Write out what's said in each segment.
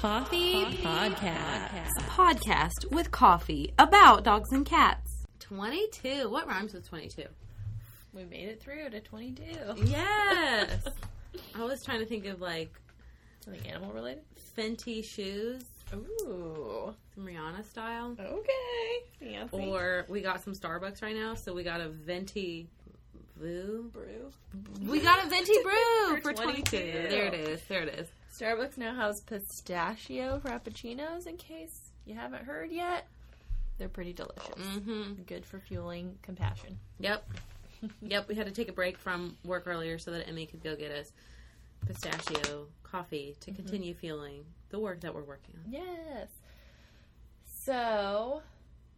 Coffee Podcast. A podcast with coffee about dogs and cats. 22. What rhymes with 22? We made it through to 22. Yes. I was trying to think of like Something animal related? Fenty shoes, Ooh. some Rihanna style. Okay. Fancy. Or we got some Starbucks right now, so we got a venti brew. brew. We got a venti brew For for 22. 22. There it is. There it is. Starbucks now has pistachio frappuccinos in case you haven't heard yet. They're pretty delicious. Mm-hmm. Good for fueling compassion. Yep. Yep. We had to take a break from work earlier so that Emmy could go get us pistachio coffee to continue fueling the work that we're working on. Yes. So,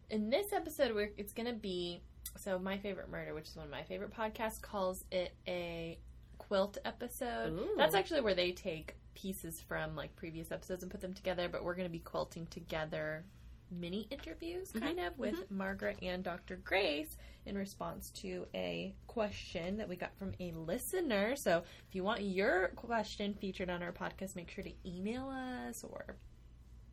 in this episode, we're, it's going to be so my favorite murder, which is one of my favorite podcasts, calls it a quilt episode. Ooh. That's actually where they take pieces from like previous episodes and put them together. But we're going to be quilting together mini interviews, mm-hmm. kind of, with mm-hmm. Margaret and Dr. Grace in response to a question that we got from a listener. So, if you want your question featured on our podcast, make sure to email us or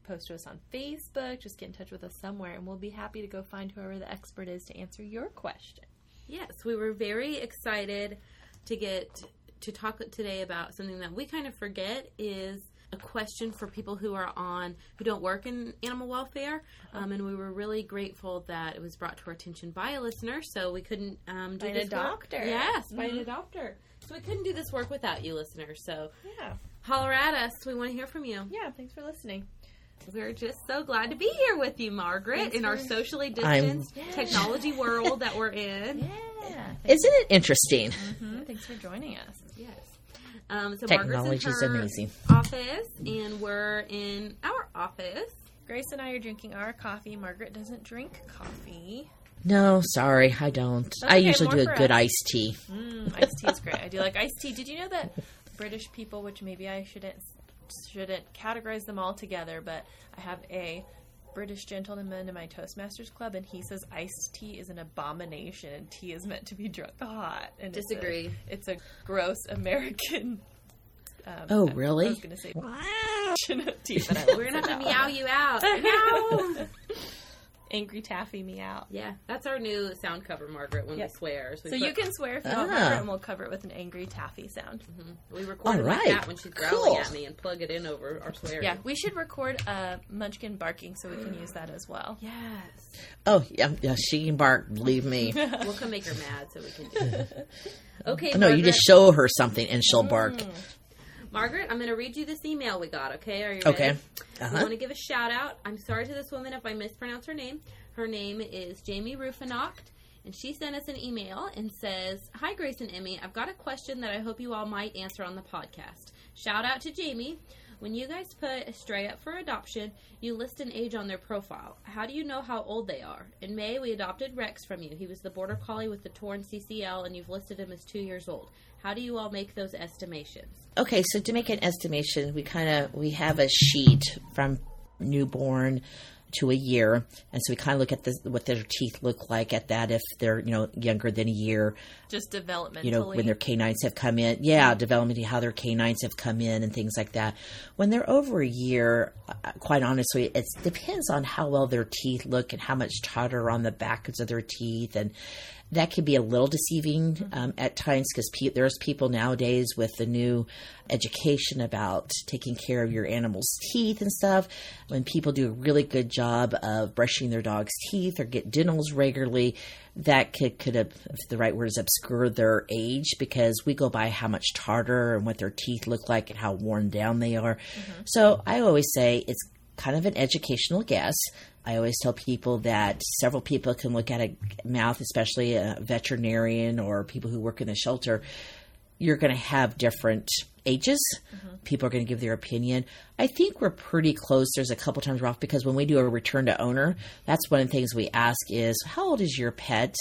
post to us on Facebook. Just get in touch with us somewhere, and we'll be happy to go find whoever the expert is to answer your question. Yes, we were very excited to get to talk today about something that we kind of forget is a question for people who are on who don't work in animal welfare, um, and we were really grateful that it was brought to our attention by a listener. So we couldn't um, do By this work- Yes, by Mhm. an adopter. So we couldn't do this work without you, listeners. So Yeah, holler at us. We want to hear from you. yeah. Thanks for listening. We're just so glad to be here with you, Margaret, Thanks in our socially I'm- distanced technology world that we're in. Yeah. Isn't it interesting? Mhm. Thanks for joining us. Yes. Um, so Technology Margaret's is amazing. Office, and we're in our office. Grace and I are drinking our coffee. Margaret doesn't drink coffee. No, sorry, I don't. I okay, usually do a good us. iced tea. Mm, iced tea is great. I do like iced tea. Did you know that British people, which maybe I shouldn't shouldn't categorize them all together, but I have a British gentleman in my Toastmasters club, and he says iced tea is an abomination, and tea is meant to be drunk hot. And it's a- Disagree. It's a, gross American. Um, Oh, really? I was going to say of tea, but I We're gonna have to meow one. you out. Meow. Angry taffy me out. yeah, that's our new sound cover, Margaret. When Yes. we swear, so, we, So put- you can swear if you want, Ah. Margaret, and we'll cover it with an angry taffy sound. we record it like right. that when she's growling Cool. at me and plug it in over our swearing. Yeah, we should record uh, Munchkin barking so we can use that as well. Yes. Oh, yeah, yeah, she can bark. Believe me. We'll come make her mad so we can do it. Okay. no, you just show her something and she'll bark. Mm. Margaret, I'm going to read you this email we got, okay? Are you Okay. ready? I Uh-huh. want to give a shout out. I'm sorry to this woman if I mispronounce her name. Her name is Jamie Rufinacht, and she sent us an email and says, Hi, Grace and Emmy. I've got a question that I hope you all might answer on the podcast. Shout out to Jamie. When you guys put a stray up for adoption, you list an age on their profile. How do you know how old they are? In May, we adopted Rex from you. He was the border collie with the torn CCL, and you've listed him as two years old. How do you all make those estimations? Okay, so to make an estimation, we kind of we have a sheet from newborn to a year, and so we kind of look at this, what their teeth look like at that if they're you know younger than a year. Just developmentally. you know, when their canines have come in. Yeah, developmentally, how their canines have come in and things like that. When they're over a year, uh, quite honestly, it depends on how well their teeth look and how much tartar on the backs of their teeth. And that can be a little deceiving um, at times because pe- there's people nowadays with the new education about taking care of your animal's teeth and stuff. When people do a really good job of brushing their dog's teeth or get dentals regularly, that could could have, if the right word is obscure their age because we go by how much tartar and what their teeth look like and how worn down they are. So I always say it's kind of an educational guess. I always tell people that several people can look at a mouth, especially a veterinarian or people who work in the shelter. You're going to have different ages. People are going to give their opinion. I think we're pretty close. There's a couple times we're off because when we do a return to owner, that's one of the things we ask is, how old is your pet?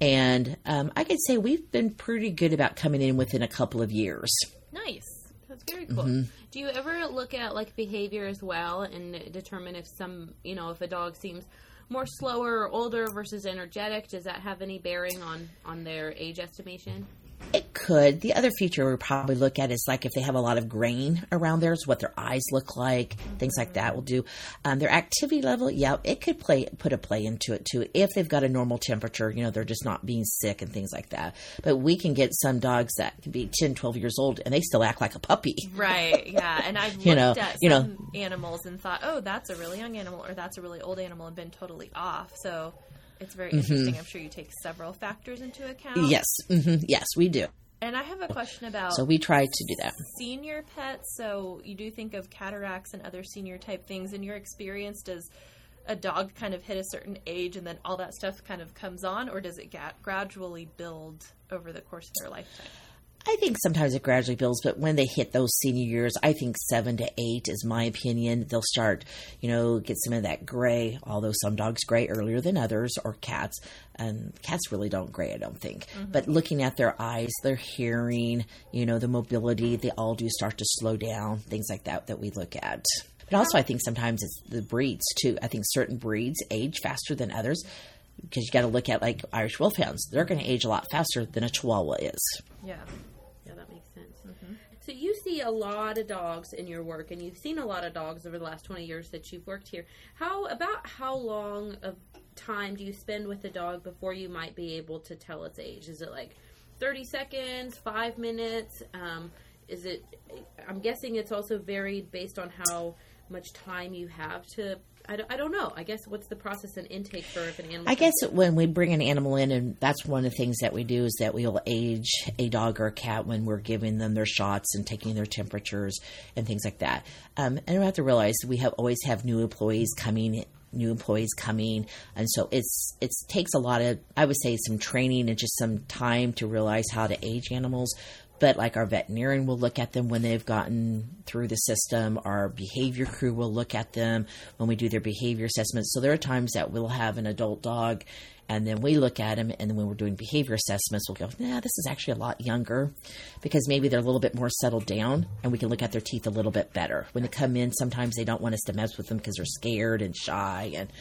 And um, I could say we've been pretty good about coming in within a couple of years. Nice. That's very cool. Mm-hmm. Do you ever look at like behavior as well and determine if some, you know, if a dog seems more slower or older versus energetic, does that have any bearing on on their age estimation? It could. The other feature we probably look at is like if they have a lot of grain around there, is what their eyes look like, things like that will do. Um, their activity level, yeah, it could play put a play into it too. If they've got a normal temperature, you know, they're just not being sick and things like that. But we can get some dogs that can be 10, 12 years old and they still act like a puppy. Right. Yeah. And I've looked You know, at you know. animals and thought, oh, that's a really young animal or that's a really old animal and been totally off. So it's very interesting. I'm sure you take several factors into account. Mm-hmm. Yes, hmm yes, we do. And I have a question about So we try to do that. senior pets. So you do think of cataracts and other senior type things. In your experience, does a dog kind of hit a certain age and then all that stuff kind of comes on, or does it get, gradually build over the course of their lifetime? I think sometimes it gradually builds, but when they hit those senior years, I think seven to eight is my opinion. They'll start, you know, get some of that gray, although some dogs gray earlier than others, or cats. And cats really don't gray, I don't think. Mm-hmm. But looking at their eyes, their hearing, you know, the mobility, they all do start to slow down, things like that that we look at. But also, I think sometimes it's the breeds too. I think certain breeds age faster than others because you got to look at like Irish Wolfhounds. They're going to age a lot faster than a Chihuahua is. Yeah. Yeah, that makes sense. So you see a lot of dogs in your work, and you've seen a lot of dogs over the last twenty years that you've worked here. How about how long of time do you spend with the dog before you might be able to tell its age? Is it like thirty seconds, five minutes? Um, is it? I'm guessing it's also varied based on how much time you have to. I don't, I don't know. I guess what's the process and intake for if an animal? I guess when we bring an animal in, and that's one of the things that we do is that we'll age a dog or a cat when we're giving them their shots and taking their temperatures and things like that. Um, and we have to realize we have always have new employees coming new employees coming and so it's it takes a lot of i would say some training and just some time to realize how to age animals but like our veterinarian will look at them when they've gotten through the system. Our behavior crew will look at them when we do their behavior assessments. So there are times that we'll have an adult dog and then we look at them and then when we're doing behavior assessments we'll go nah this is actually a lot younger because maybe they're a little bit more settled down and we can look at their teeth a little bit better. When they come in sometimes they don't want us to mess with them because they're scared and shy and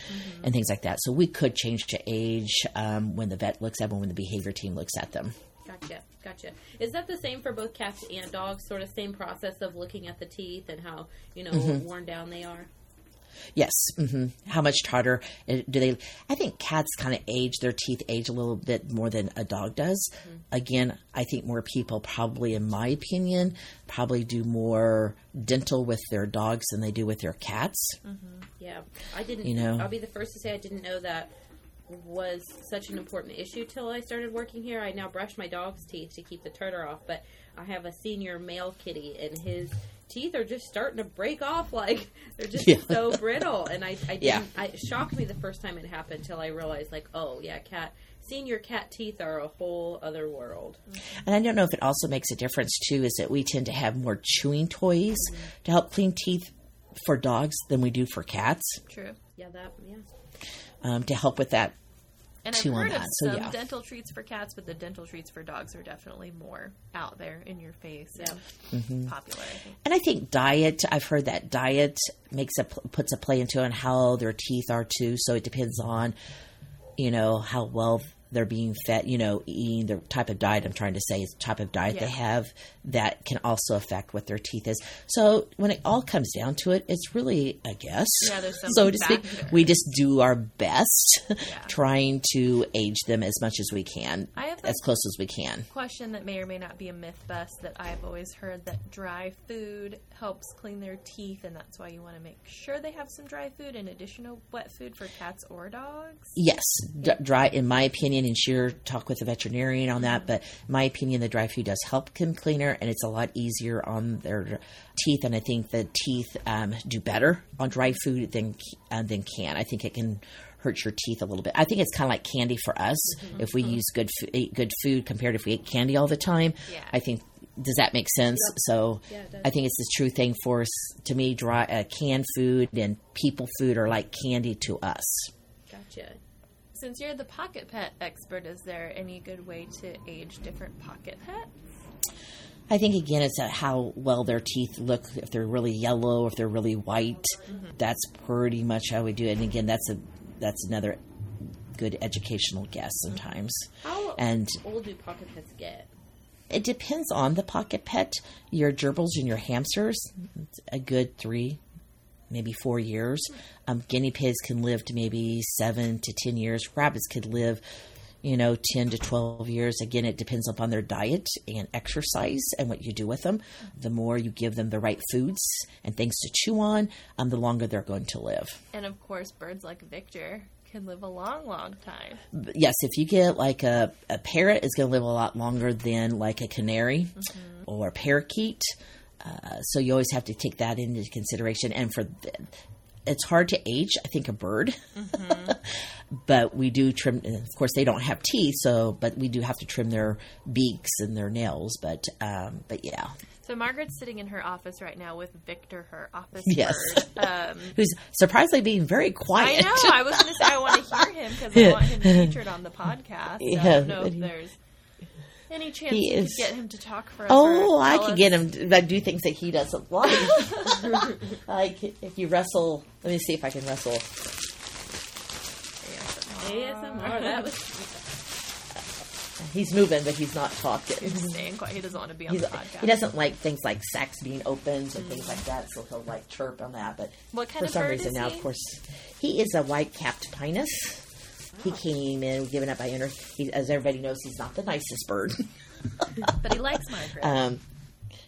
and things like that. So we could change to age um, when the vet looks at them when the behavior team looks at them Gotcha, gotcha. Is that the same for both cats and dogs? Sort of same process of looking at the teeth and how you know Mm-hmm. worn down they are. Yes. hmm How much tartar uh, do they? I think cats kind of age their teeth age a little bit more than a dog does. Again, I think more people probably, in my opinion, probably do more dental with their dogs than they do with their cats. Yeah, I didn't. You know. I'll be the first to say I didn't know that was such an important issue till I started working here. I now brush my dog's teeth to keep the tartar off, but I have a senior male kitty, and his teeth are just starting to break off. Like they're just Yeah. so brittle, and I, I didn't. Yeah. I, it shocked me the first time it happened till I realized, like, oh yeah, cat senior cat teeth are a whole other world. And I don't know if it also makes a difference too, is that we tend to have more chewing toys to help clean teeth for dogs than we do for cats True. Yeah, that yeah. um, to help with that. And Two I've on heard of that, so some yeah. dental treats for cats, but the dental treats for dogs are definitely more out there in your face Yeah. and popular. I. Mm-hmm. And I think diet, I've heard that diet makes a puts a play into on how their teeth are too. So it depends on, you know, how well they're being fed, you know, eating the type of diet I'm trying to say is type of diet they have that can also affect what their teeth is. So when it all comes down to it, it's really a guess. Yeah, there's some so to speak, we just do our best trying to age them as much as we can, I have as close as we can. question that may or may not be a myth bust that I've always heard that dry food helps clean their teeth, and that's why you want to make sure they have some dry food in addition to wet food for cats or dogs. Yes, d- dry. In my opinion, and sure, talk with the veterinarian on that. Mm-hmm. But in my opinion, the dry food does help them cleaner, and it's a lot easier on their teeth. And I think the teeth um, do better on dry food than uh, than can. I think it can hurt your teeth a little bit. I think it's kind of like candy for us. If we use good eat good food compared if we eat candy all the time, Yeah. I think. Does that make sense? So, Yeah. I think it's the true thing for us. To me, dry uh, canned food and people food are like candy to us. Gotcha. Since you're the pocket pet expert, is there any good way to age different pocket pets? I think again, it's how well their teeth look. If they're really yellow, if they're really white, mm-hmm. that's pretty much how we do it. And again, that's a that's another good educational guess mm-hmm. sometimes. How And old do pocket pets get? It depends on the pocket pet. Your gerbils and your hamsters, it's a good three, maybe four years. Mm-hmm. Um, guinea pigs can live to maybe seven to ten years. Rabbits could live, you know, ten to twelve years. Again, it depends upon their diet and exercise and what you do with them. The more you give them the right foods and things to chew on, um, the longer they're going to live. And of course, birds like Victor can live a long, long time. Yes, if you get like a, a parrot is going to live a lot longer than like a canary or a parakeet. Uh, so you always have to take that into consideration. And for th- it's hard to age, I think, a bird. but we do trim. Of course, they don't have teeth, so but we do have to trim their beaks and their nails. But um, but yeah, So Margaret's sitting in her office right now with Victor, her office Yes. bird. Um, who's surprisingly being very quiet. I know. I was going to say I want to hear him because I want him featured on the podcast. So I don't know if he- there's any chance He is- get him to talk for us. Oh, I could us- get him to like, do things that he doesn't like. like if you wrestle. Let me see if I can wrestle. ASMR. That was He's moving, but he's not talking. He's staying quiet. He doesn't want to be on He's, the podcast. he doesn't like things like sacks being opened and things like that, so he'll like chirp on that. But What kind for of some bird reason now, he? of course, he is a white-capped pionus. He came in given up by owner. He, as everybody knows, he's not the nicest bird. But he likes Margaret. um,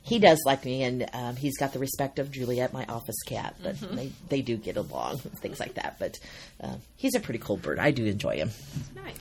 he does like me, and um, he's got the respect of Juliet, my office cat. But Mm-hmm. they, they do get along, things like that. But uh, he's a pretty cool bird. I do enjoy him. nice.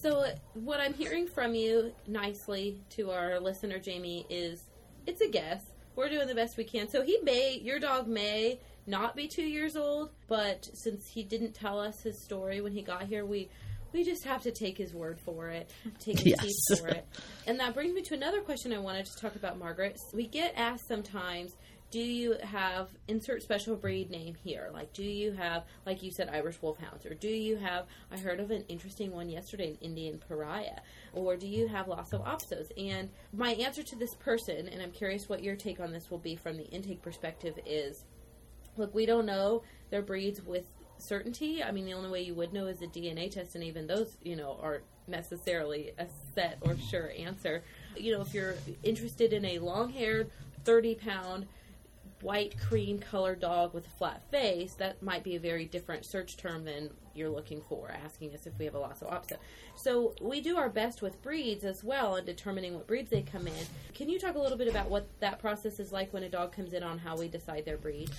So, what I'm hearing from you nicely to our listener, Jamie, is it's a guess. We're doing the best we can. So, he may, your dog may not be two years old, but since he didn't tell us his story when he got here, we. We just have to take his word for it, take his Yes. teeth for it. And that brings me to another question I wanted to talk about, Margaret. We get asked sometimes, do you have insert special breed name here? Like, do you have, like you said, Irish Wolfhounds? Or do you have, I heard of an interesting one yesterday, an Indian Pariah? Or do you have Lhasa Apsos? And my answer to this person, and I'm curious what your take on this will be from the intake perspective, is look, we don't know their breeds with certainty. I mean, the only way you would know is a DNA test, and even those, you know, aren't necessarily a set or sure answer. You know, if you're interested in a long haired, 30 pound, white cream colored dog with a flat face, that might be a very different search term than you're looking for, asking us if we have a Lhasa Apso. So we do our best with breeds as well in determining what breeds they come in. Can you talk a little bit about what that process is like when a dog comes in on how we decide their breed?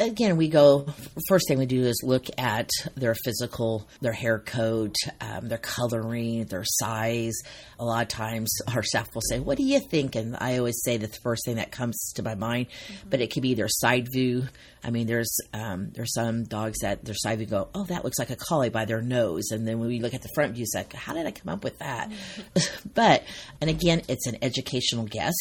Again, we go. First thing we do is look at their physical, their hair coat, um, their coloring, their size. A lot of times, our staff will say, "What do you think?" And I always say the first thing that comes to my mind, but it could be their side view. I mean, there's um, there's some dogs that their side view go, "Oh, that looks like a collie by their nose," and then when we look at the front view, it's like, "How did I come up with that?" but and again, it's an educational guess.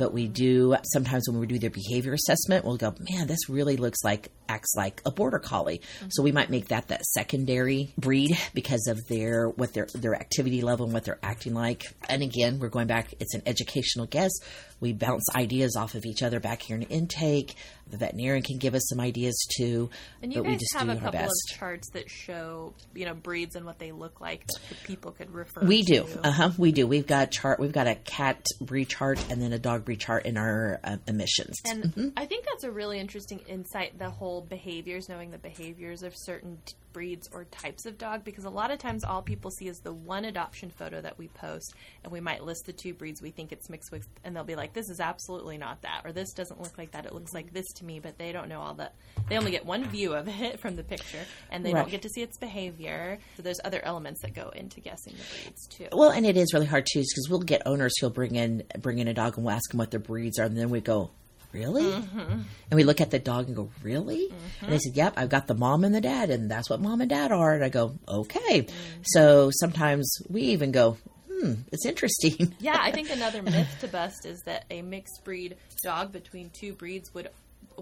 But we do sometimes when we do their behavior assessment, we'll go, man, this really looks like acts like a border collie. Mm-hmm. So we might make that that secondary breed because of their what their their activity level and what they're acting like. And again, we're going back. It's an educational guess. We bounce ideas off of each other back here in intake. The veterinarian can give us some ideas too. And you but we guys just have do a couple of charts that show, you know, breeds and what they look like that people could refer We do. Uh huh. We do. We've got chart. We've got a cat breed chart and then a dog breed chart in our uh, emissions. And Mm-hmm. I think that's a really interesting insight, the whole behaviors, knowing the behaviors of certain breeds or types of dog, because a lot of times all people see is the one adoption photo that we post, and we might list the two breeds we think it's mixed with, and they'll be like, this is absolutely not that, or this doesn't look like that, it looks like this to me, but they don't know all that. They only get one view of it from the picture, and they Right. don't get to see its behavior. So there's other elements that go into guessing the breeds, too. Well, and it is really hard too, because we'll get owners who'll bring in bring in a dog and we'll ask them what their breeds are, and then we go, "Really?" Mm-hmm. And we look at the dog and go, "Really?" And they mm-hmm. said, "Yep, I've got the mom and the dad, and that's what mom and dad are." And I go, "Okay." Mm. So sometimes we even go, "Hmm, it's interesting." Yeah, I think another myth to bust is that a mixed breed dog between two breeds would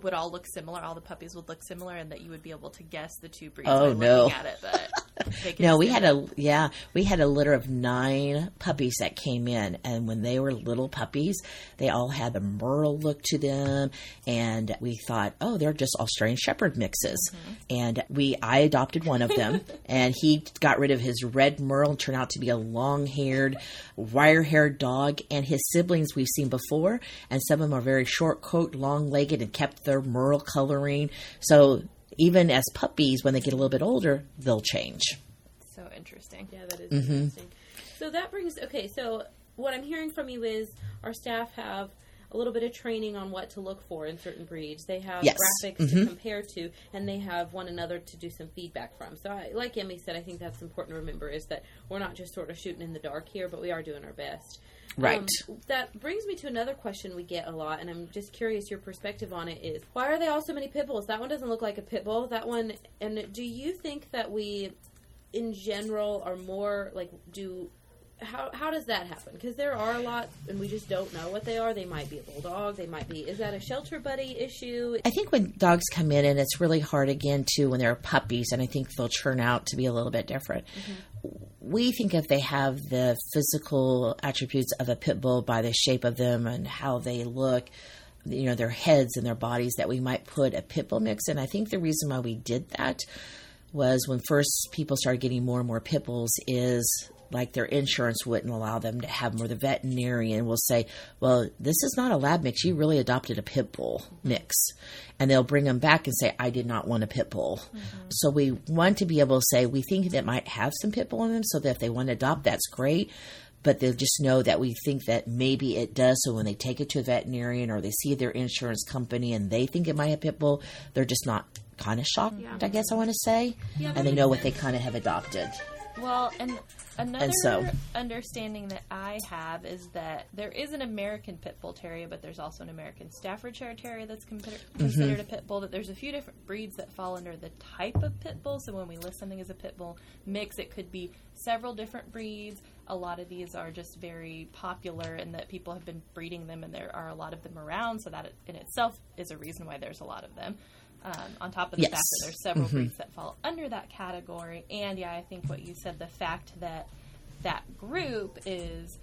would all look similar. All the puppies would look similar, and that you would be able to guess the two breeds Oh, by no. looking at it. But they No, we had a yeah, we had a litter of nine puppies that came in, and when they were little puppies, they all had the Merle look to them, and we thought, oh, they're just Australian Shepherd mixes, mm-hmm. and we I adopted one of them, and he got rid of his red Merle, and turned out to be a long-haired, wire-haired dog, and his siblings we've seen before, and some of them are very short coat, long-legged, and kept their Merle coloring, so. Even as puppies, when they get a little bit older, they'll change. so interesting. Yeah, that is Mm-hmm. interesting. So that brings okay. So what I'm hearing from you is our staff have a little bit of training on what to look for in certain breeds. They have Yes. graphics to compare to, and they have one another to do some feedback from. So, I, like Emmy said, I think that's important to remember is that we're not just sort of shooting in the dark here, but we are doing our best. Right. Um, that brings me to another question we get a lot, and I'm just curious your perspective on it is why are they all so many pit bulls? That one doesn't look like a pit bull. That one, and do you think that we, in general, are more like do how how does that happen? Because there are a lot, and we just don't know what they are. They might be a bulldog. They might be. Is that a shelter buddy issue? I think when dogs come in, and it's really hard again too when they're puppies, and I think they'll turn out to be a little bit different. We think if they have the physical attributes of a pit bull by the shape of them and how they look, you know, their heads and their bodies, that we might put a pit bull mix. And I think the reason why we did that was when first people started getting more and more pit bulls is like their insurance wouldn't allow them to have them, or the veterinarian will say, "Well, this is not a lab mix. You really adopted a pit bull mix," and they'll bring them back and say, "I did not want a pit bull." So we want to be able to say we think that might have some pit bull in them, so that if they want to adopt, that's great. But they'll just know that we think that maybe it does. So when they take it to a veterinarian or they see their insurance company and they think it might have pit bull, they're just not kind of shocked. I guess I want to say, Yeah, and they know what they kind of have adopted. Well, and another so- understanding that I have is that there is an American Pit Bull Terrier, but there's also an American Staffordshire Terrier that's considered, mm-hmm. considered a pit bull. That there's a few different breeds that fall under the type of pit bull. So when we list something as a pit bull mix, it could be several different breeds. A lot of these are just very popular, and that people have been breeding them, and there are a lot of them around. So that in itself is a reason why there's a lot of them. Um, on top of the Yes. fact that there's several breeds that fall under that category. And yeah, I think what you said, the fact that that group is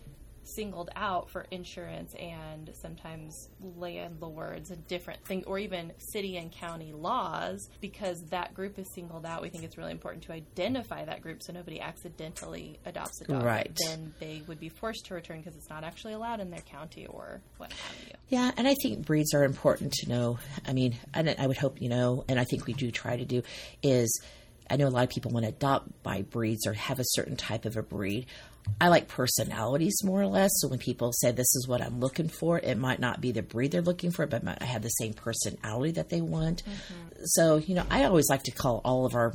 singled out for insurance and sometimes landlords and different things, or even city and county laws, because that group is singled out, we think it's really important to identify that group so nobody accidentally adopts a dog. Right. Then they would be forced to return because it's not actually allowed in their county or what have you. Yeah, and I think breeds are important to know. I mean, and I would hope you know, and I think we do try to do is. I know a lot of people want to adopt by breeds or have a certain type of a breed. I like personalities more or less. So when people say this is what I'm looking for, it might not be the breed they're looking for, but might have the same personality that they want. Mm-hmm. So you know, I always like to call all of our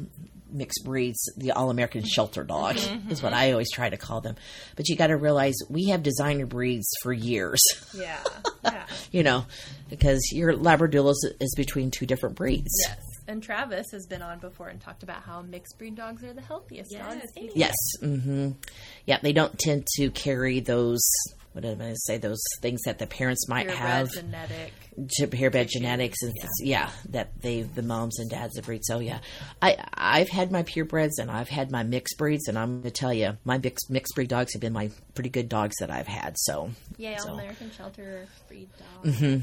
mixed breeds the all American shelter dog mm-hmm. is what I always try to call them. But you got to realize we have designer breeds for years. Yeah. Yeah. you know, because your Labradoodle is, is between two different breeds. Yes. And Travis has been on before and talked about how mixed breed dogs are the healthiest Yes, dogs. anyway. Yes. Mm-hmm. Yeah, they don't tend to carry those. What am I going to say? Those things that the parents might Purebred have, genetic. ge- purebred genetics, and yeah. that they the moms and dads have breed. So yeah, I I've had my purebreds and I've had my mixed breeds, and I'm going to tell you, my mixed mixed breed dogs have been my pretty good dogs that I've had. So Yeah, So- American Shelter breed dogs. the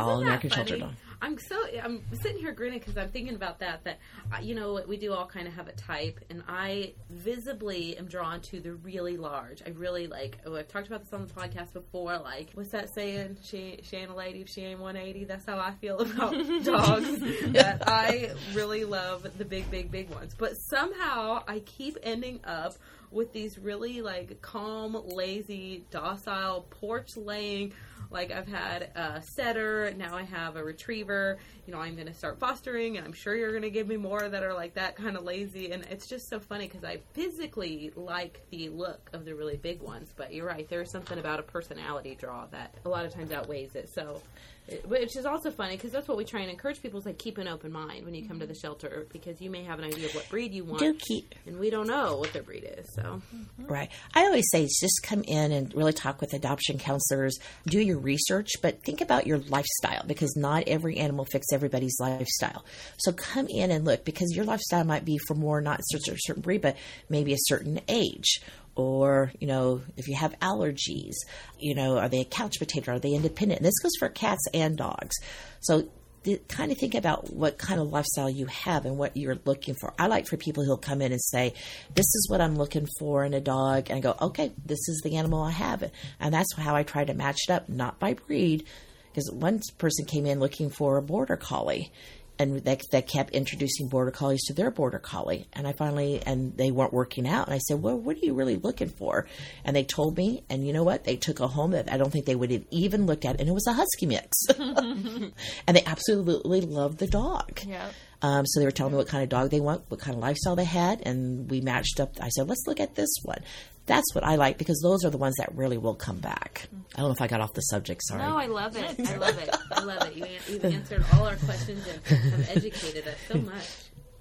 all Isn't American shelter funny? dog. I'm so I'm sitting here grinning because I'm thinking about that. That uh, you know we do all kind of have a type, and I visibly am drawn to the really large. I really like. Oh, I've talked about this on the podcast before. Like, what's that saying? She she ain't a lady if she ain't 180. That's how I feel about dogs. that I really love the big, big, big ones. But somehow I keep ending up with these really like calm, lazy, docile, porch laying. Like I've had a setter, now I have a retriever. You know, I'm going to start fostering, and I'm sure you're going to give me more that are like that kind of lazy. And it's just so funny because I physically like the look of the really big ones, but you're right. There's something about a personality draw that a lot of times outweighs it. So Which is also funny because that's what we try and encourage people is like keep an open mind when you come to the mm-hmm. shelter because you may have an idea of what breed you want, Do keep and we don't know what their breed is. So mm-hmm. Right. I always say just come in and really talk with adoption counselors, do your research, but think about your lifestyle because not every animal fits everybody's lifestyle. So come in and look because your lifestyle might be for more not such a certain breed, but maybe a certain age. Or, you know, if you have allergies, you know, are they a couch potato? Are they independent? And this goes for cats and dogs. So th- kind of think about what kind of lifestyle you have and what you're looking for. I like for people who'll come in and say, "This is what I'm looking for in a dog," and I go, "Okay, this is the animal I have," and that's how I try to match it up, not by breed. Because one person came in looking for a border collie, and they, they kept introducing border collies to their border collie, and I finally and they weren't working out, and I said, "Well, what are you really looking for?" And they told me, and you know what? They took a home that I don't think they would have even looked at, and it was a husky mix, and they absolutely loved the dog. Yep. Um, so they were telling me what kind of dog they want, what kind of lifestyle they had, and we matched up. I said, let's look at this one. That's what I like because those are the ones that really will come back. I don't know if I got off the subject. Sorry. no, I love it. I love it. I love it. You, you've answered all our questions and have educated us so much.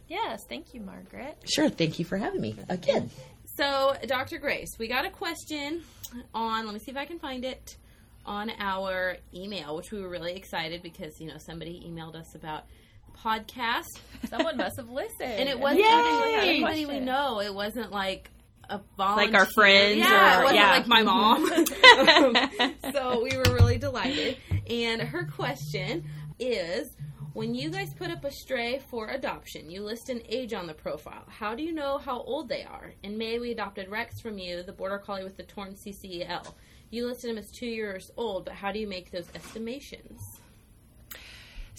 Yes, thank you, Margaret. sure. Thank you for having me again. So, Dr. Grace, we got a question on, let me see if I can find it, on our email, which we were really excited because, you know, somebody emailed us about podcast. Someone must have listened. And it wasn't Yay! actually Had anybody we know. It wasn't like a volunteer. Like our friends Yeah, or- yeah. like my mom. so we were really delighted. And her question is when you guys put up a stray for adoption, you list an age on the profile. How do you know how old they are? In May, we adopted Rex from you, the border collie with the torn CCL. You listed him as two years old, but how do you make those estimations?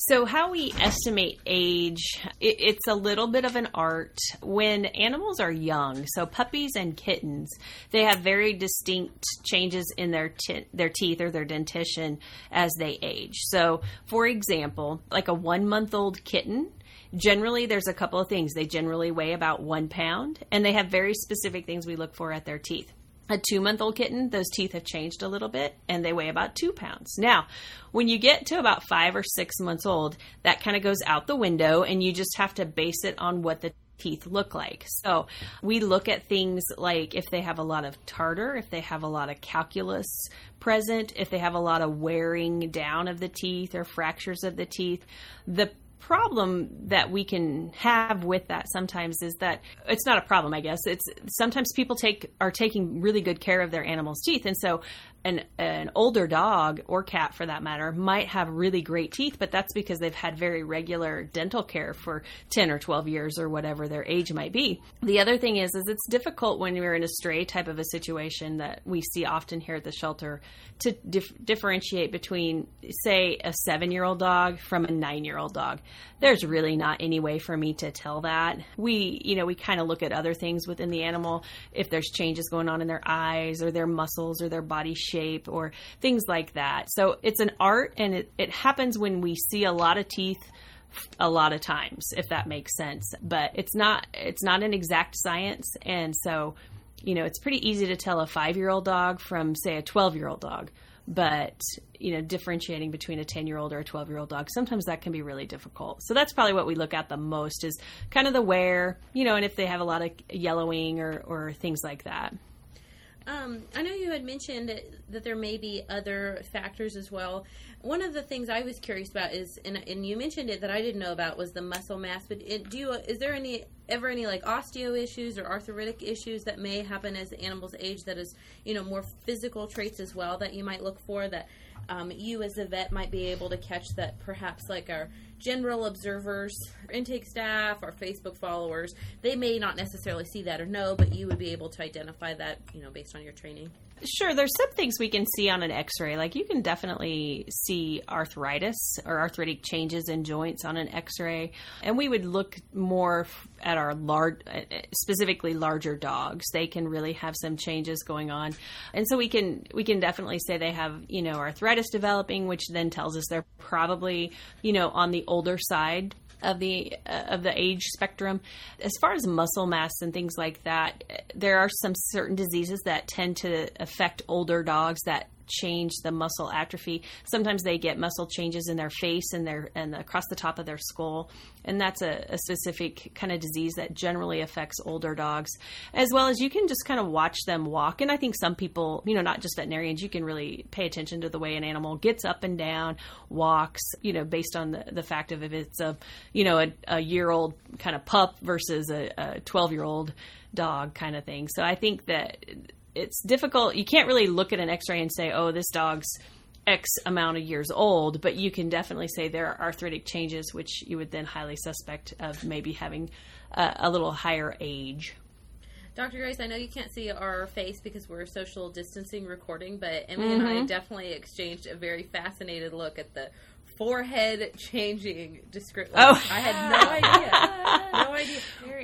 So, how we estimate age, it, it's a little bit of an art. When animals are young, so puppies and kittens, they have very distinct changes in their ti- their teeth or their dentition as they age. So, for example, like a one month old kitten, generally there's a couple of things. They generally weigh about one pound, and they have very specific things we look for at their teeth a two month old kitten, those teeth have changed a little bit and they weigh about two pounds. Now, when you get to about five or six months old, that kind of goes out the window and you just have to base it on what the teeth look like. So we look at things like if they have a lot of tartar, if they have a lot of calculus present, if they have a lot of wearing down of the teeth or fractures of the teeth. The problem that we can have with that sometimes is that it's not a problem i guess. It's sometimes people take are taking really good care of their animals teeth. And so an an older dog or cat for that matter might have really great teeth but that's because they've had very regular dental care for 10 or 12 years or whatever their age might be. The other thing is is it's difficult when you're in a stray type of a situation that we see often here at the shelter to dif- differentiate between say a 7 year old dog from a 9 year old dog. There's really not any way for me to tell that. We you know we kind of look at other things within the animal. If there's changes going on in their eyes or their muscles or their body shape or things like that. So it's an art and it, it happens when we see a lot of teeth a lot of times if that makes sense. But it's not it's not an exact science and so you know it's pretty easy to tell a 5-year-old dog from say a 12-year-old dog. But you know differentiating between a 10 year old or a 12 year old dog sometimes that can be really difficult. So that's probably what we look at the most is kind of the wear you know and if they have a lot of yellowing or, or things like that Um, I know you had mentioned that, there may be other factors as well. One of the things I was curious about is, and, and you mentioned it that I didn't know about was the muscle mass. But it, do you is there any ever any like osteo issues or arthritic issues that may happen as the animals age that is you know more physical traits as well that you might look for that um, you as a vet might be able to catch that perhaps like our general observers, intake staff, our Facebook followers, they may not necessarily see that or know, but you would be able to identify that, you know, based on your training. Sure, there's some things we can see on an x-ray. Like you can definitely see arthritis or arthritic changes in joints on an x-ray. And we would look more at our large uh, uh, specifically larger dogs. They can really have some changes going on. And so we can we can definitely say they have, you know, arthritis developing, which then tells us they're probably, you know, on the older side of the uh, of the age spectrum. As far as muscle mass and things like that, there are some certain diseases that tend to affect older dogs that change the muscle atrophy. Sometimes they get muscle changes in their face and their and across the top of their skull, and that's a, a specific kind of disease that generally affects older dogs. As well as you can just kind of watch them walk, and I think some people, you know, not just veterinarians, you can really pay attention to the way an animal gets up and down, walks, you know, based on the, the fact of if it's a, you know, a, a year old kind of pup versus a 12 year old dog kind of thing. So I think that it's difficult. You can't really look at an X-ray and say, "Oh, this dog's X amount of years old," but you can definitely say there are arthritic changes, which you would then highly suspect of maybe having a, a little higher age. Dr. Grace, I know you can't see our face because we're social distancing recording, but Emmy mm-hmm. and I definitely exchanged a very fascinated look at the forehead changing description. Oh, I had no idea. no idea.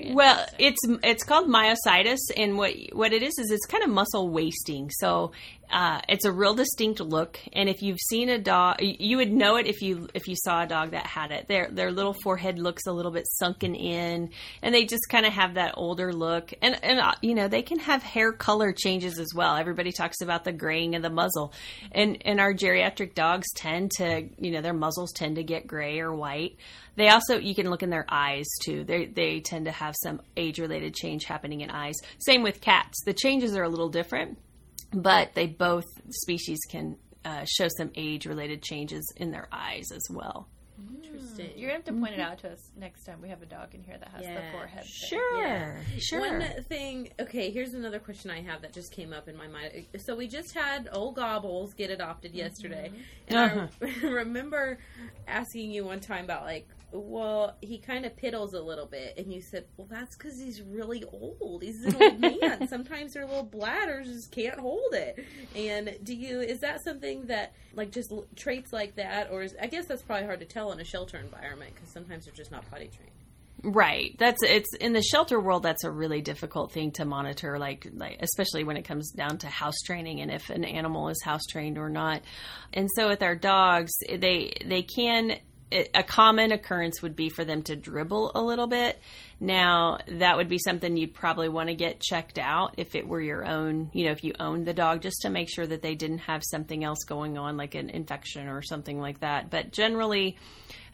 Well, it's it's called myositis, and what what it is is it's kind of muscle wasting. So uh, it's a real distinct look, and if you've seen a dog, you would know it if you if you saw a dog that had it. Their their little forehead looks a little bit sunken in, and they just kind of have that older look. And and uh, you know they can have hair color changes as well. Everybody talks about the graying of the muzzle, and and our geriatric dogs tend to you know their muzzles tend to get gray or white. They also you can look in their eyes too. They they tend to have some age related change happening in eyes. Same with cats. The changes are a little different but they both species can uh, show some age related changes in their eyes as well. Interesting. You're gonna have to point it out to us next time we have a dog in here that has yeah. the forehead. Sure, yeah. sure. One thing. Okay, here's another question I have that just came up in my mind. So we just had old Gobbles get adopted mm-hmm. yesterday, and uh-huh. I remember asking you one time about like well, he kind of piddles a little bit, and you said, "Well, that's because he's really old. He's an old man. Sometimes their little bladders just can't hold it." And do you is that something that like just traits like that, or is I guess that's probably hard to tell in a shelter environment because sometimes they're just not potty trained. Right. That's it's in the shelter world. That's a really difficult thing to monitor. Like, like especially when it comes down to house training and if an animal is house trained or not. And so with our dogs, they they can a common occurrence would be for them to dribble a little bit. Now, that would be something you'd probably want to get checked out if it were your own, you know, if you owned the dog, just to make sure that they didn't have something else going on, like an infection or something like that. But generally,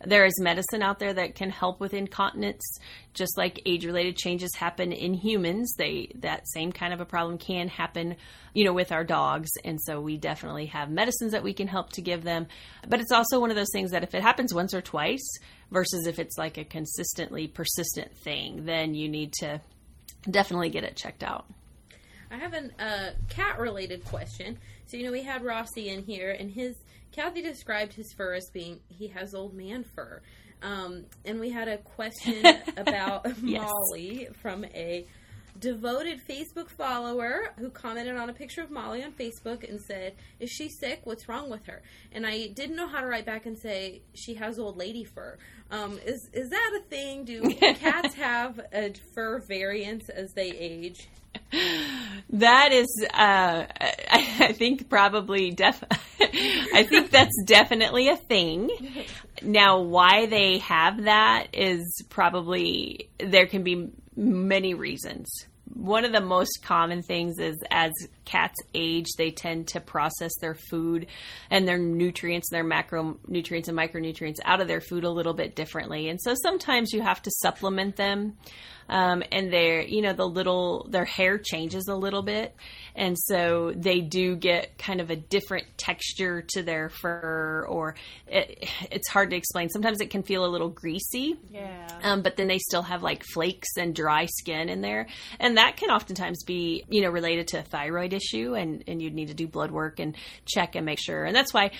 there is medicine out there that can help with incontinence, just like age-related changes happen in humans. They that same kind of a problem can happen, you know, with our dogs, and so we definitely have medicines that we can help to give them. But it's also one of those things that if it happens once or twice, versus if it's like a consistently persistent thing, then you need to definitely get it checked out. I have a uh, cat-related question. So you know we had Rossi in here, and his Kathy described his fur as being he has old man fur. Um, and we had a question about yes. Molly from a devoted Facebook follower who commented on a picture of Molly on Facebook and said, "Is she sick? What's wrong with her?" And I didn't know how to write back and say she has old lady fur. Um, is is that a thing? Do cats have a fur variance as they age? That is, uh, I, think probably def. I think that's definitely a thing. Now, why they have that is probably there can be many reasons one of the most common things is as cats age, they tend to process their food and their nutrients, their macronutrients and micronutrients out of their food a little bit differently. And so sometimes you have to supplement them. Um, and their, you know, the little, their hair changes a little bit. And so they do get kind of a different texture to their fur, or it, it's hard to explain. Sometimes it can feel a little greasy. Yeah. Um, but then they still have like flakes and dry skin in there. And that can oftentimes be, you know, related to a thyroid issue, and, and you'd need to do blood work and check and make sure. And that's why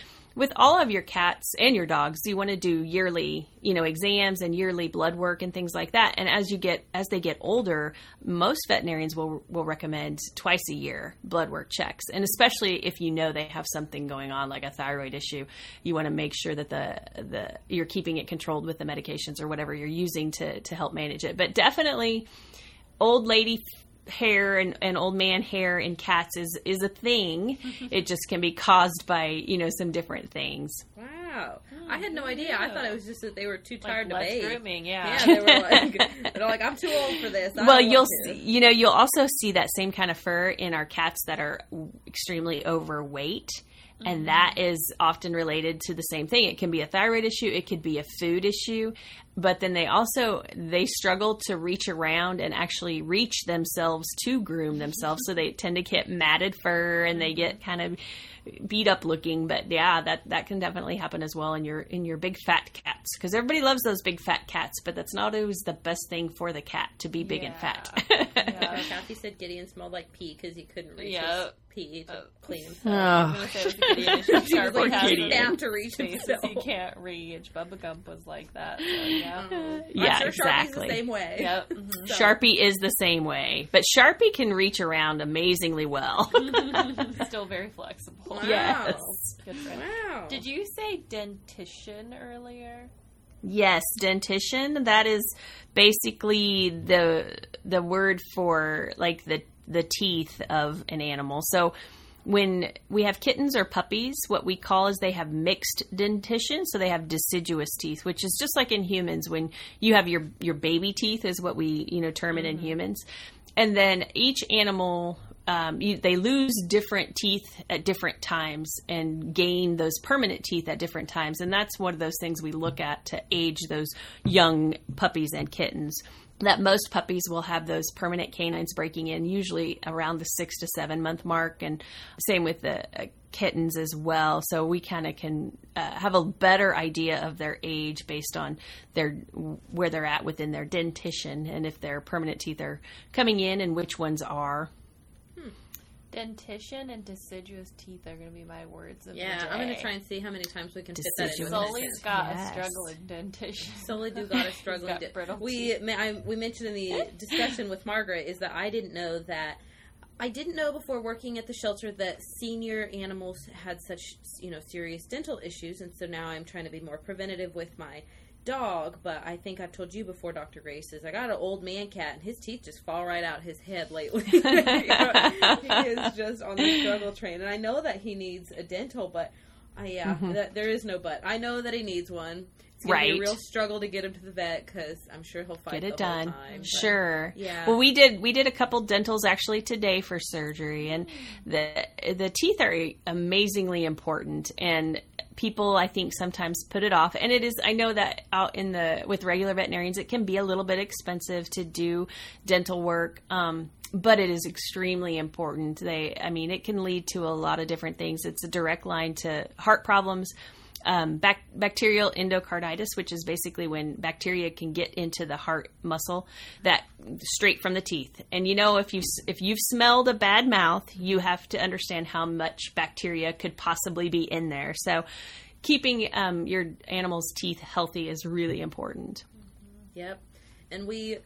with all of your cats and your dogs, you want to do yearly, you know, exams and yearly blood work and things like that. And as you get as they get older, most veterinarians will will recommend twice a year blood work checks. And especially if you know they have something going on like a thyroid issue, you want to make sure that the the you're keeping it controlled with the medications or whatever you're using to to help manage it. But definitely old lady hair and, and old man hair in cats is is a thing. it just can be caused by you know some different things. Wow, oh, I had no idea. Yeah. I thought it was just that they were too tired like to bathe. Grooming, yeah. Yeah, they were like, they're like, I'm too old for this. I well, you'll see, you know you'll also see that same kind of fur in our cats that are extremely overweight And that is often related to the same thing. It can be a thyroid issue, it could be a food issue, but then they also they struggle to reach around and actually reach themselves to groom themselves. So they tend to get matted fur and they get kind of beat up looking. But yeah, that that can definitely happen as well in your in your big fat cats because everybody loves those big fat cats, but that's not always the best thing for the cat to be big and fat. Uh, Kathy said Gideon smelled like pee because he couldn't reach his Yep. Pee to Uh, clean himself. Oh. gonna say it was a Gideon issue. She was Sharpie like, has Down to reach himself. he can't reach. Bubba Gump was like that. So yeah. Yeah, sure exactly. The same way. Yep. mhm. So- Sharpie is the same way, but Sharpie can reach around amazingly well. Still very flexible. Wow. Yes. Good. Wow. Did you say dentition earlier? Yes, dentition. That is basically the the word for like the the teeth of an animal. So when we have kittens or puppies, what we call is they have mixed dentition, so they have deciduous teeth, which is just like in humans when you have your your baby teeth is what we you know term it in humans, and then each animal. Um, you, they lose different teeth at different times and gain those permanent teeth at different times, and that's one of those things we look at to age those young puppies and kittens that most puppies will have those permanent canines breaking in usually around the six to seven month mark and same with the uh, kittens as well. So we kind of can uh, have a better idea of their age based on their where they're at within their dentition and if their permanent teeth are coming in and which ones are Dentition and deciduous teeth are going to be my words of Yeah, the day. I'm going to try and see how many times we can fit that in. Deciduous. one Sully's sentence. got Yes. a struggling dentition. Sully do got a struggling. got di- brittle we I, we mentioned in the discussion with Margaret is that I didn't know that I didn't know before working at the shelter that senior animals had such you know serious dental issues, and so now I'm trying to be more preventative with my dog. But I think I've told you before, Doctor Grace, is I got an old man cat, and his teeth just fall right out his head lately. You know, he is just on the struggle train, and I know that he needs a dental, but. I, yeah, mm-hmm. that, there is no but. I know that he needs one. It's gonna be a real struggle to get him to the vet because I'm sure he'll fight get it done time, but- sure Yeah. well we did we did a couple dentals actually today for surgery and the the teeth are amazingly important and people i think sometimes put it off. And it is i know that out in the with regular veterinarians it can be a little bit expensive to do dental work um, but it is extremely important. They i mean it can lead to a lot of different things. It's a direct line to heart problems um, bac- bacterial endocarditis, which is basically when bacteria can get into the heart muscle that straight from the teeth. And you know, if you if you've smelled a bad mouth, you have to understand how much bacteria could possibly be in there. So, keeping um, your animal's teeth healthy is really important. Yep. And we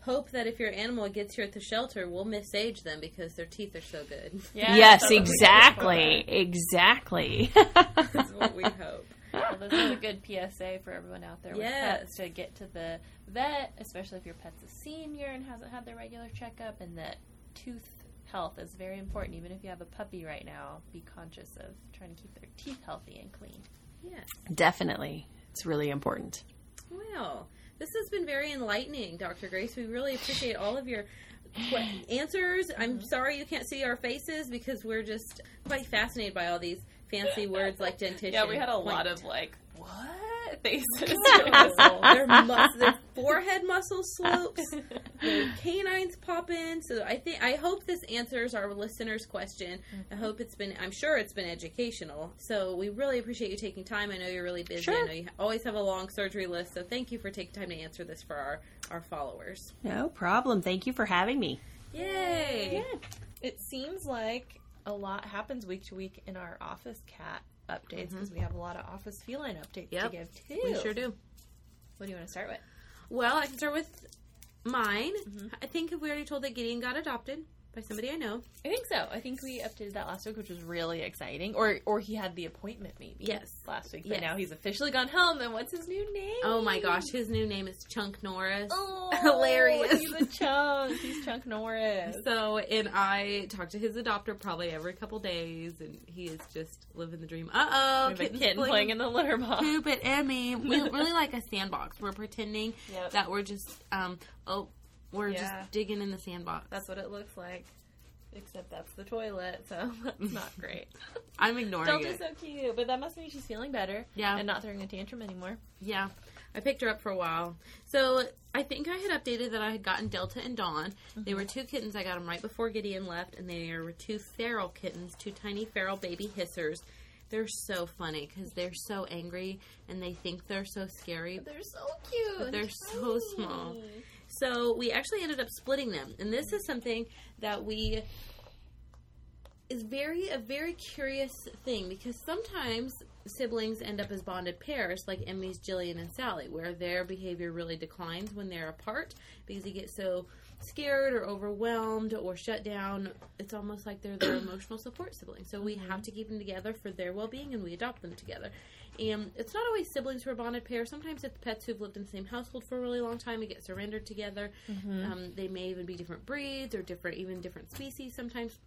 hope that if your animal gets here at the shelter, we'll misage them because their teeth are so good. Yeah, yes, that's what we hope exactly, exactly. That's what we hope. Well, this is a good PSA for everyone out there with Yes. pets to get to the vet, especially if your pet's a senior and hasn't had their regular checkup, and that tooth health is very important. Even if you have a puppy right now, be conscious of trying to keep their teeth healthy and clean. Yes. Definitely, it's really important. Well, this has been very enlightening, Dr. Grace. We really appreciate all of your answers. I'm sorry you can't see our faces because we're just quite fascinated by all these fancy words like dentition. Yeah, we had a point- lot of like what faces. their, mus- their forehead muscle slopes, their canines pop in. So I think I hope this answers our listeners' question. I mm-hmm. hope it's been. I'm sure it's been educational. So we really appreciate you taking time. I know you're really busy. I Sure. know you always have a long surgery list. So thank you for taking time to answer this for our our followers. No problem. Thank you for having me. Yay! It seems like a lot happens week to week in our office cat updates mm-hmm. because we have a lot of office feline updates Yep, to give too. We sure do. What do you want to start with? Well, I can start with mine. Mm-hmm. I think we already told that Gideon got adopted by somebody I know. I think so. I think we updated that last week, which was really exciting. Or or he had the appointment maybe. Yes. last week. Yes. But now he's officially gone home. And what's his new name? Oh my gosh, his new name is Chunk Norris. Oh, Hilarious. He's a chunk. He's Chunk Norris. So, and I talk to his adopter probably every couple days, and he is just living the dream. Uh oh, We have a kitten playing in the litter box. poop at Emmy. We really like a sandbox. We're pretending Yep. that we're just um oh we're Yeah. just digging in the sandbox. That's what it looks like. Except that's the toilet, so that's not great. I'm ignoring Delta's it. so cute, but that must mean she's feeling better. Yeah. And not throwing a tantrum anymore. Yeah, I picked her up for a while. So I think I had updated that I had gotten Delta and Dawn. They were mm-hmm. two kittens. I got them right before Gideon left, and they were two feral kittens, two tiny feral baby hissers. They're so funny because they're so angry and they think they're so scary. They're so cute. But they're so small. So we actually ended up splitting them, and this is something that we is very a very curious thing because sometimes siblings end up as bonded pairs, like Emmy's Jillian and Sally, where their behavior really declines when they're apart because they get so scared or overwhelmed or shut down. It's almost like they're their emotional support sibling. So we have to keep them together for their well being, and we adopt them together. And it's not always siblings who are bonded pairs. Sometimes it's pets who've lived in the same household for a really long time and get surrendered together. Um, they may even be different breeds or different, even different species sometimes.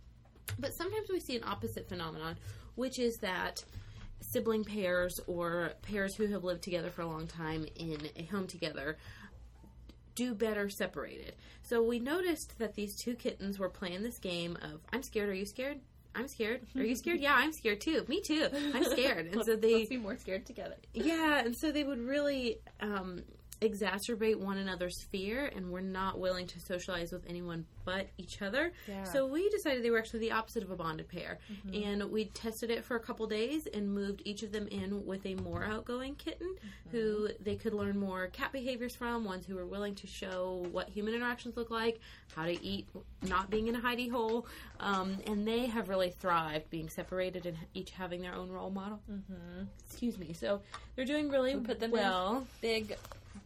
But sometimes we see an opposite phenomenon, which is that sibling pairs or pairs who have lived together for a long time in a home together do better separated. So we noticed that these two kittens were playing this game of I'm scared, are you scared? I'm scared. Are you scared? Yeah, I'm scared too. Me too. I'm scared. And so they Let's be more scared together. yeah, and so they would really um, exacerbate one another's fear, and were not willing to socialize with anyone but each other. Yeah. So we decided they were actually the opposite of a bonded pair, and we tested it for a couple days and moved each of them in with a more outgoing kitten who they could learn more cat behaviors from. Ones who were willing to show what human interactions look like, how to eat, not being in a hidey hole, um, and they have really thrived being separated and each having their own role model. Mm-hmm. Excuse me. So they're doing really put them well. in big,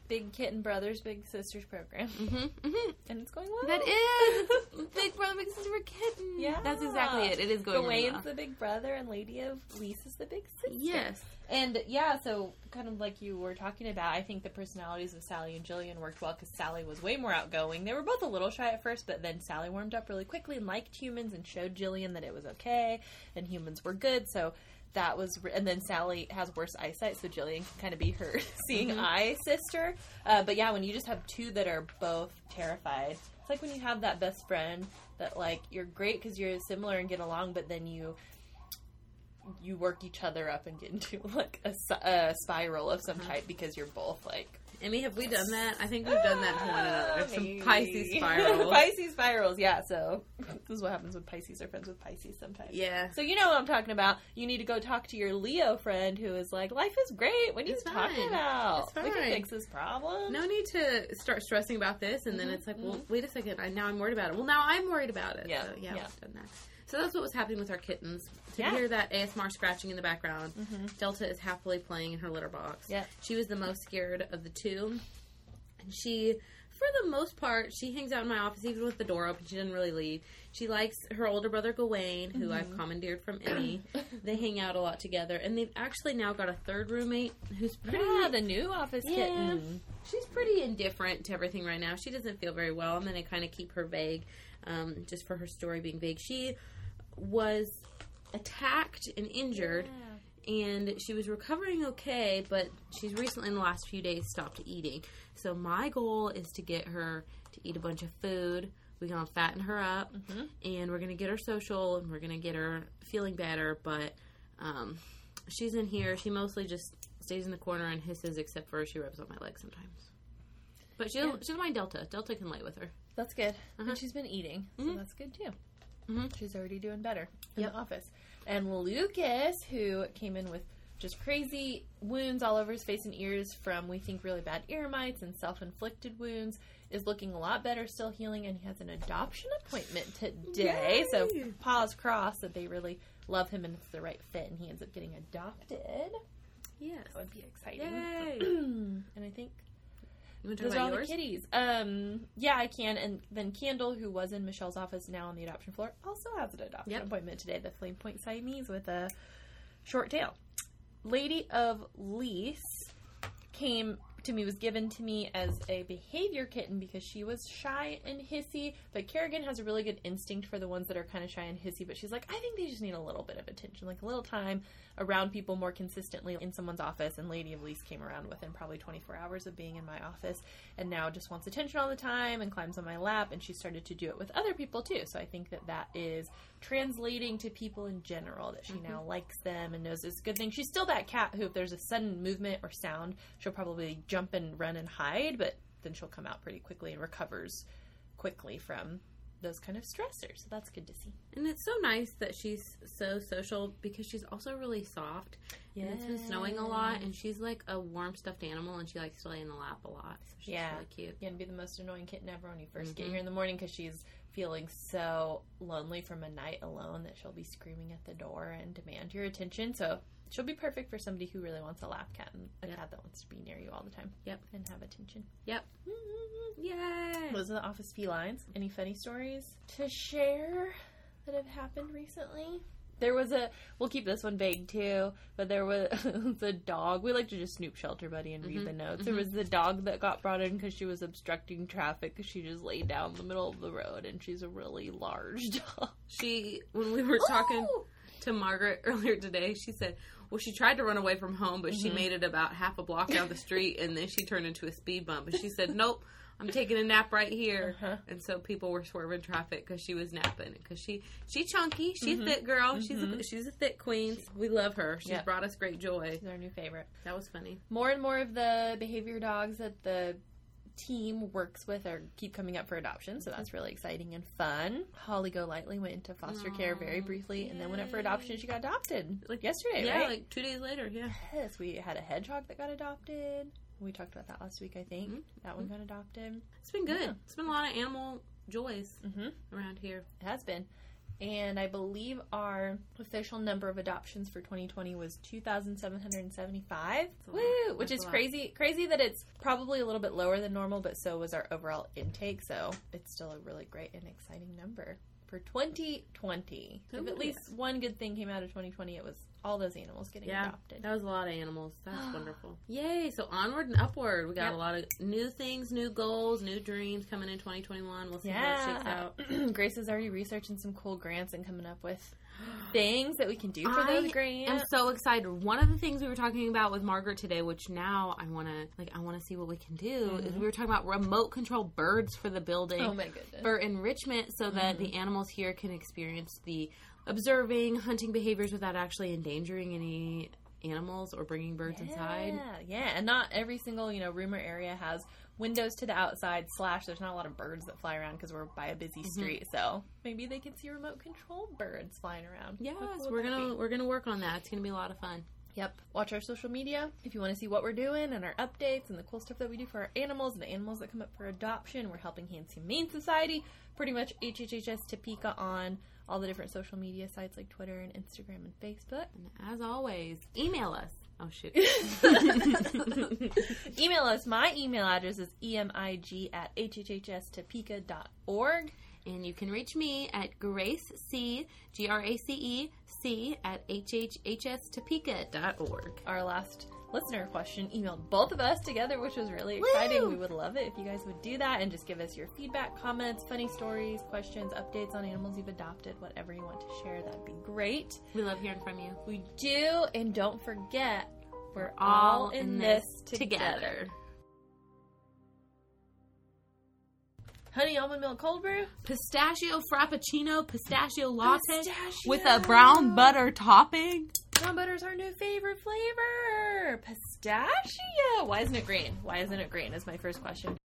big kitten brothers, big sisters program, hmm hmm and it's going well. That is Big Brother Big Sister Kitten. Yeah. that's exactly it. It is going Gawain's well. the big brother, and Lady of Lisa's the big sister. Yes. And yeah, so kind of like you were talking about, I think the personalities of Sally and Jillian worked well because Sally was way more outgoing. They were both a little shy at first, but then Sally warmed up really quickly and liked humans and showed Jillian that it was okay and humans were good. So that was, and then Sally has worse eyesight, so Jillian can kind of be her seeing eye sister. Uh, but yeah, when you just have two that are both terrified, it's like when you have that best friend that like you're great because you're similar and get along, but then you you work each other up and get into like a spiral of some type because you're both like Emmy, have we done that? I think we've done that to one another. Ah, Some Pisces spirals. Pisces spirals, yeah. So this is what happens when Pisces are friends with Pisces sometimes. yeah. So you know what I'm talking about. You need to go talk to your Leo friend who is like, "Life is great. What are you It's talking fine. about? It's We can fix this problem." No need to start stressing about this, and then mm-hmm, it's like, well, mm-hmm. wait a second. I, now I'm worried about it. Well, now I'm worried about it. Yeah, So, yeah, yeah. we've done that. So that's what was happening with our kittens. To Yeah. hear that ASMR scratching in the background, mm-hmm. Delta is happily playing in her litter box. Yeah. She was the most scared of the two. And she, for the most part, she hangs out in my office even with the door open. She doesn't really leave. She likes her older brother Gawain, who I've mm-hmm. commandeered from Emmy. they hang out a lot together, and they've actually now got a third roommate who's ah, pretty. Yeah, the new office Yeah. kitten. She's pretty indifferent to everything right now. She doesn't feel very well. I'm going to kind of keep her vague, um, just for her story being vague. She was attacked and injured, and she was recovering okay, but she's recently, in the last few days, stopped eating. So my goal is to get her to eat a bunch of food. We're to fatten her up, and we're to get her social, and we're to get her feeling better, but um, she's in here. She mostly just stays in the corner and hisses, except for she rubs on my leg sometimes. But she, she doesn't mind Delta. Delta can lay with her. That's good. Uh-huh. And she's been eating, so Mhm. that's good too. Mhm. She's already doing better in Yep. the office. And Lucas, who came in with just crazy wounds all over his face and ears from, we think, really bad ear mites and self inflicted wounds, is looking a lot better, still healing, and he has an adoption appointment today. So, Yay! paws crossed that they really love him and it's the right fit, and he ends up getting adopted. Yes. That would be exciting. Yay! and I think You want to talk those are all about the yours? kitties. Um, yeah, I can. And then Candle, who was in Michelle's office, now on the adoption floor, also has an adoption Yep. appointment today. The Flame Point Siamese with a short tail. Lady of Lease came to me was given to me as a behavior kitten because she was shy and hissy. But Kerrigan has a really good instinct for the ones that are kind of shy and hissy. But she's like, I think they just need a little bit of attention, like a little time around people more consistently in someone's office. And Lady of Lease came around within probably 24 hours of being in my office and now just wants attention all the time and climbs on my lap. And she started to do it with other people too. So I think that that is translating to people in general that she now mm-hmm. likes them and knows it's a good thing. She's still that cat who, if there's a sudden movement or sound, she'll probably jump and run and hide, but then she'll come out pretty quickly and recovers quickly from those kind of stressors. So that's good to see. And it's so nice that she's so social because she's also really soft. Yeah. it's been snowing a lot, and she's like a warm stuffed animal, and she likes to lay in the lap a lot. So she's Yeah. really cute. Yeah, and be the most annoying kitten ever when you 1st get mm-hmm. here in the morning because she's feeling so lonely from a night alone that she'll be screaming at the door and demand your attention. So she'll be perfect for somebody who really wants a lap cat and a Yep. cat that wants to be near you all the time. Yep. And have attention. Yep. Yay! Those are the office felines. Any funny stories to share that have happened recently? There was a. We'll keep this one vague too, but there was the dog. We like to just snoop ShelterBuddy and read mm-hmm. the notes. There mm-hmm. was the dog that got brought in because she was obstructing traffic because she just laid down in the middle of the road, and she's a really large dog. She, when we were talking to Margaret earlier today, she said, well, she tried to run away from home, but she mm-hmm. made it about half a block down the street, and then she turned into a speed bump. And she said, nope, I'm taking a nap right here. Uh-huh. And so people were swerving traffic because she was napping. Because she, she chunky, she's mm-hmm. thick girl, she's a, mm-hmm. she's a thick queen. We love her. She's Yep. brought us great joy. She's our new favorite. That was funny. More and more of the behavior dogs at the team works with or keep coming up for adoption, so that's really exciting and fun. Holly Golightly went into foster care very briefly, and then went up for adoption. She got adopted like yesterday, Yeah, right? like two days later. Yeah. yes, we had a hedgehog that got adopted. We talked about that last week, I think. Mhm. That one got adopted. It's been good. Yeah. It's been a lot of animal joys Mm-hmm. around here. It has been. And I believe our official number of adoptions for 2020 was 2,775. Woo! Which That's is crazy. Crazy that it's probably a little bit lower than normal, but so was our overall intake. So it's still a really great and exciting number for 2020. If at least one good thing came out of 2020, it was all those animals getting Yeah, adopted. that was a lot of animals. That's wonderful. Yay! So onward and upward. We got Yep. a lot of new things, new goals, new dreams coming in 2021. We'll see how it shakes out. Grace is already researching some cool grants and coming up with things that we can do for I those grants. I'm so excited. One of the things we were talking about with Margaret today, which now I want to like, I want to see what we can do. Is we mm-hmm. were talking about remote control birds for the building. oh my goodness. for enrichment so that mm-hmm. the animals here can experience the observing hunting behaviors without actually endangering any animals or bringing birds inside. Yeah, yeah, and not every single you know room or area has windows to the outside. Slash, there's not a lot of birds that fly around because we're by a busy mm-hmm. street. So maybe they can see remote control birds flying around. Yes, cool we're gonna be? we're gonna work on that. It's gonna be a lot of fun. Yep. Watch our social media if you want to see what we're doing and our updates and the cool stuff that we do for our animals and the animals that come up for adoption. We're helping Hands Humane Society, pretty much HHHS Topeka on all the different social media sites like Twitter and Instagram and Facebook. And as always, email us. Oh shoot. email us. My email address is emig at hhhstopeka.org. and you can reach me at Grace C G R A C E C at hhhstopeka.org. Our last listener question emailed both of us together, which was really exciting. Woo! We would love it if you guys would do that and just give us your feedback, comments, funny stories, questions, updates on animals you've adopted, whatever you want to share. That'd be great. We love hearing from you. We do, and don't forget, we're All all in this this together. together. Honey almond milk cold brew. Pistachio frappuccino, pistachio latte Pistachio. with a brown butter topping. Brown butter's our new favorite flavor. Pistachio. Why isn't it green? Why isn't it green? Is my first question.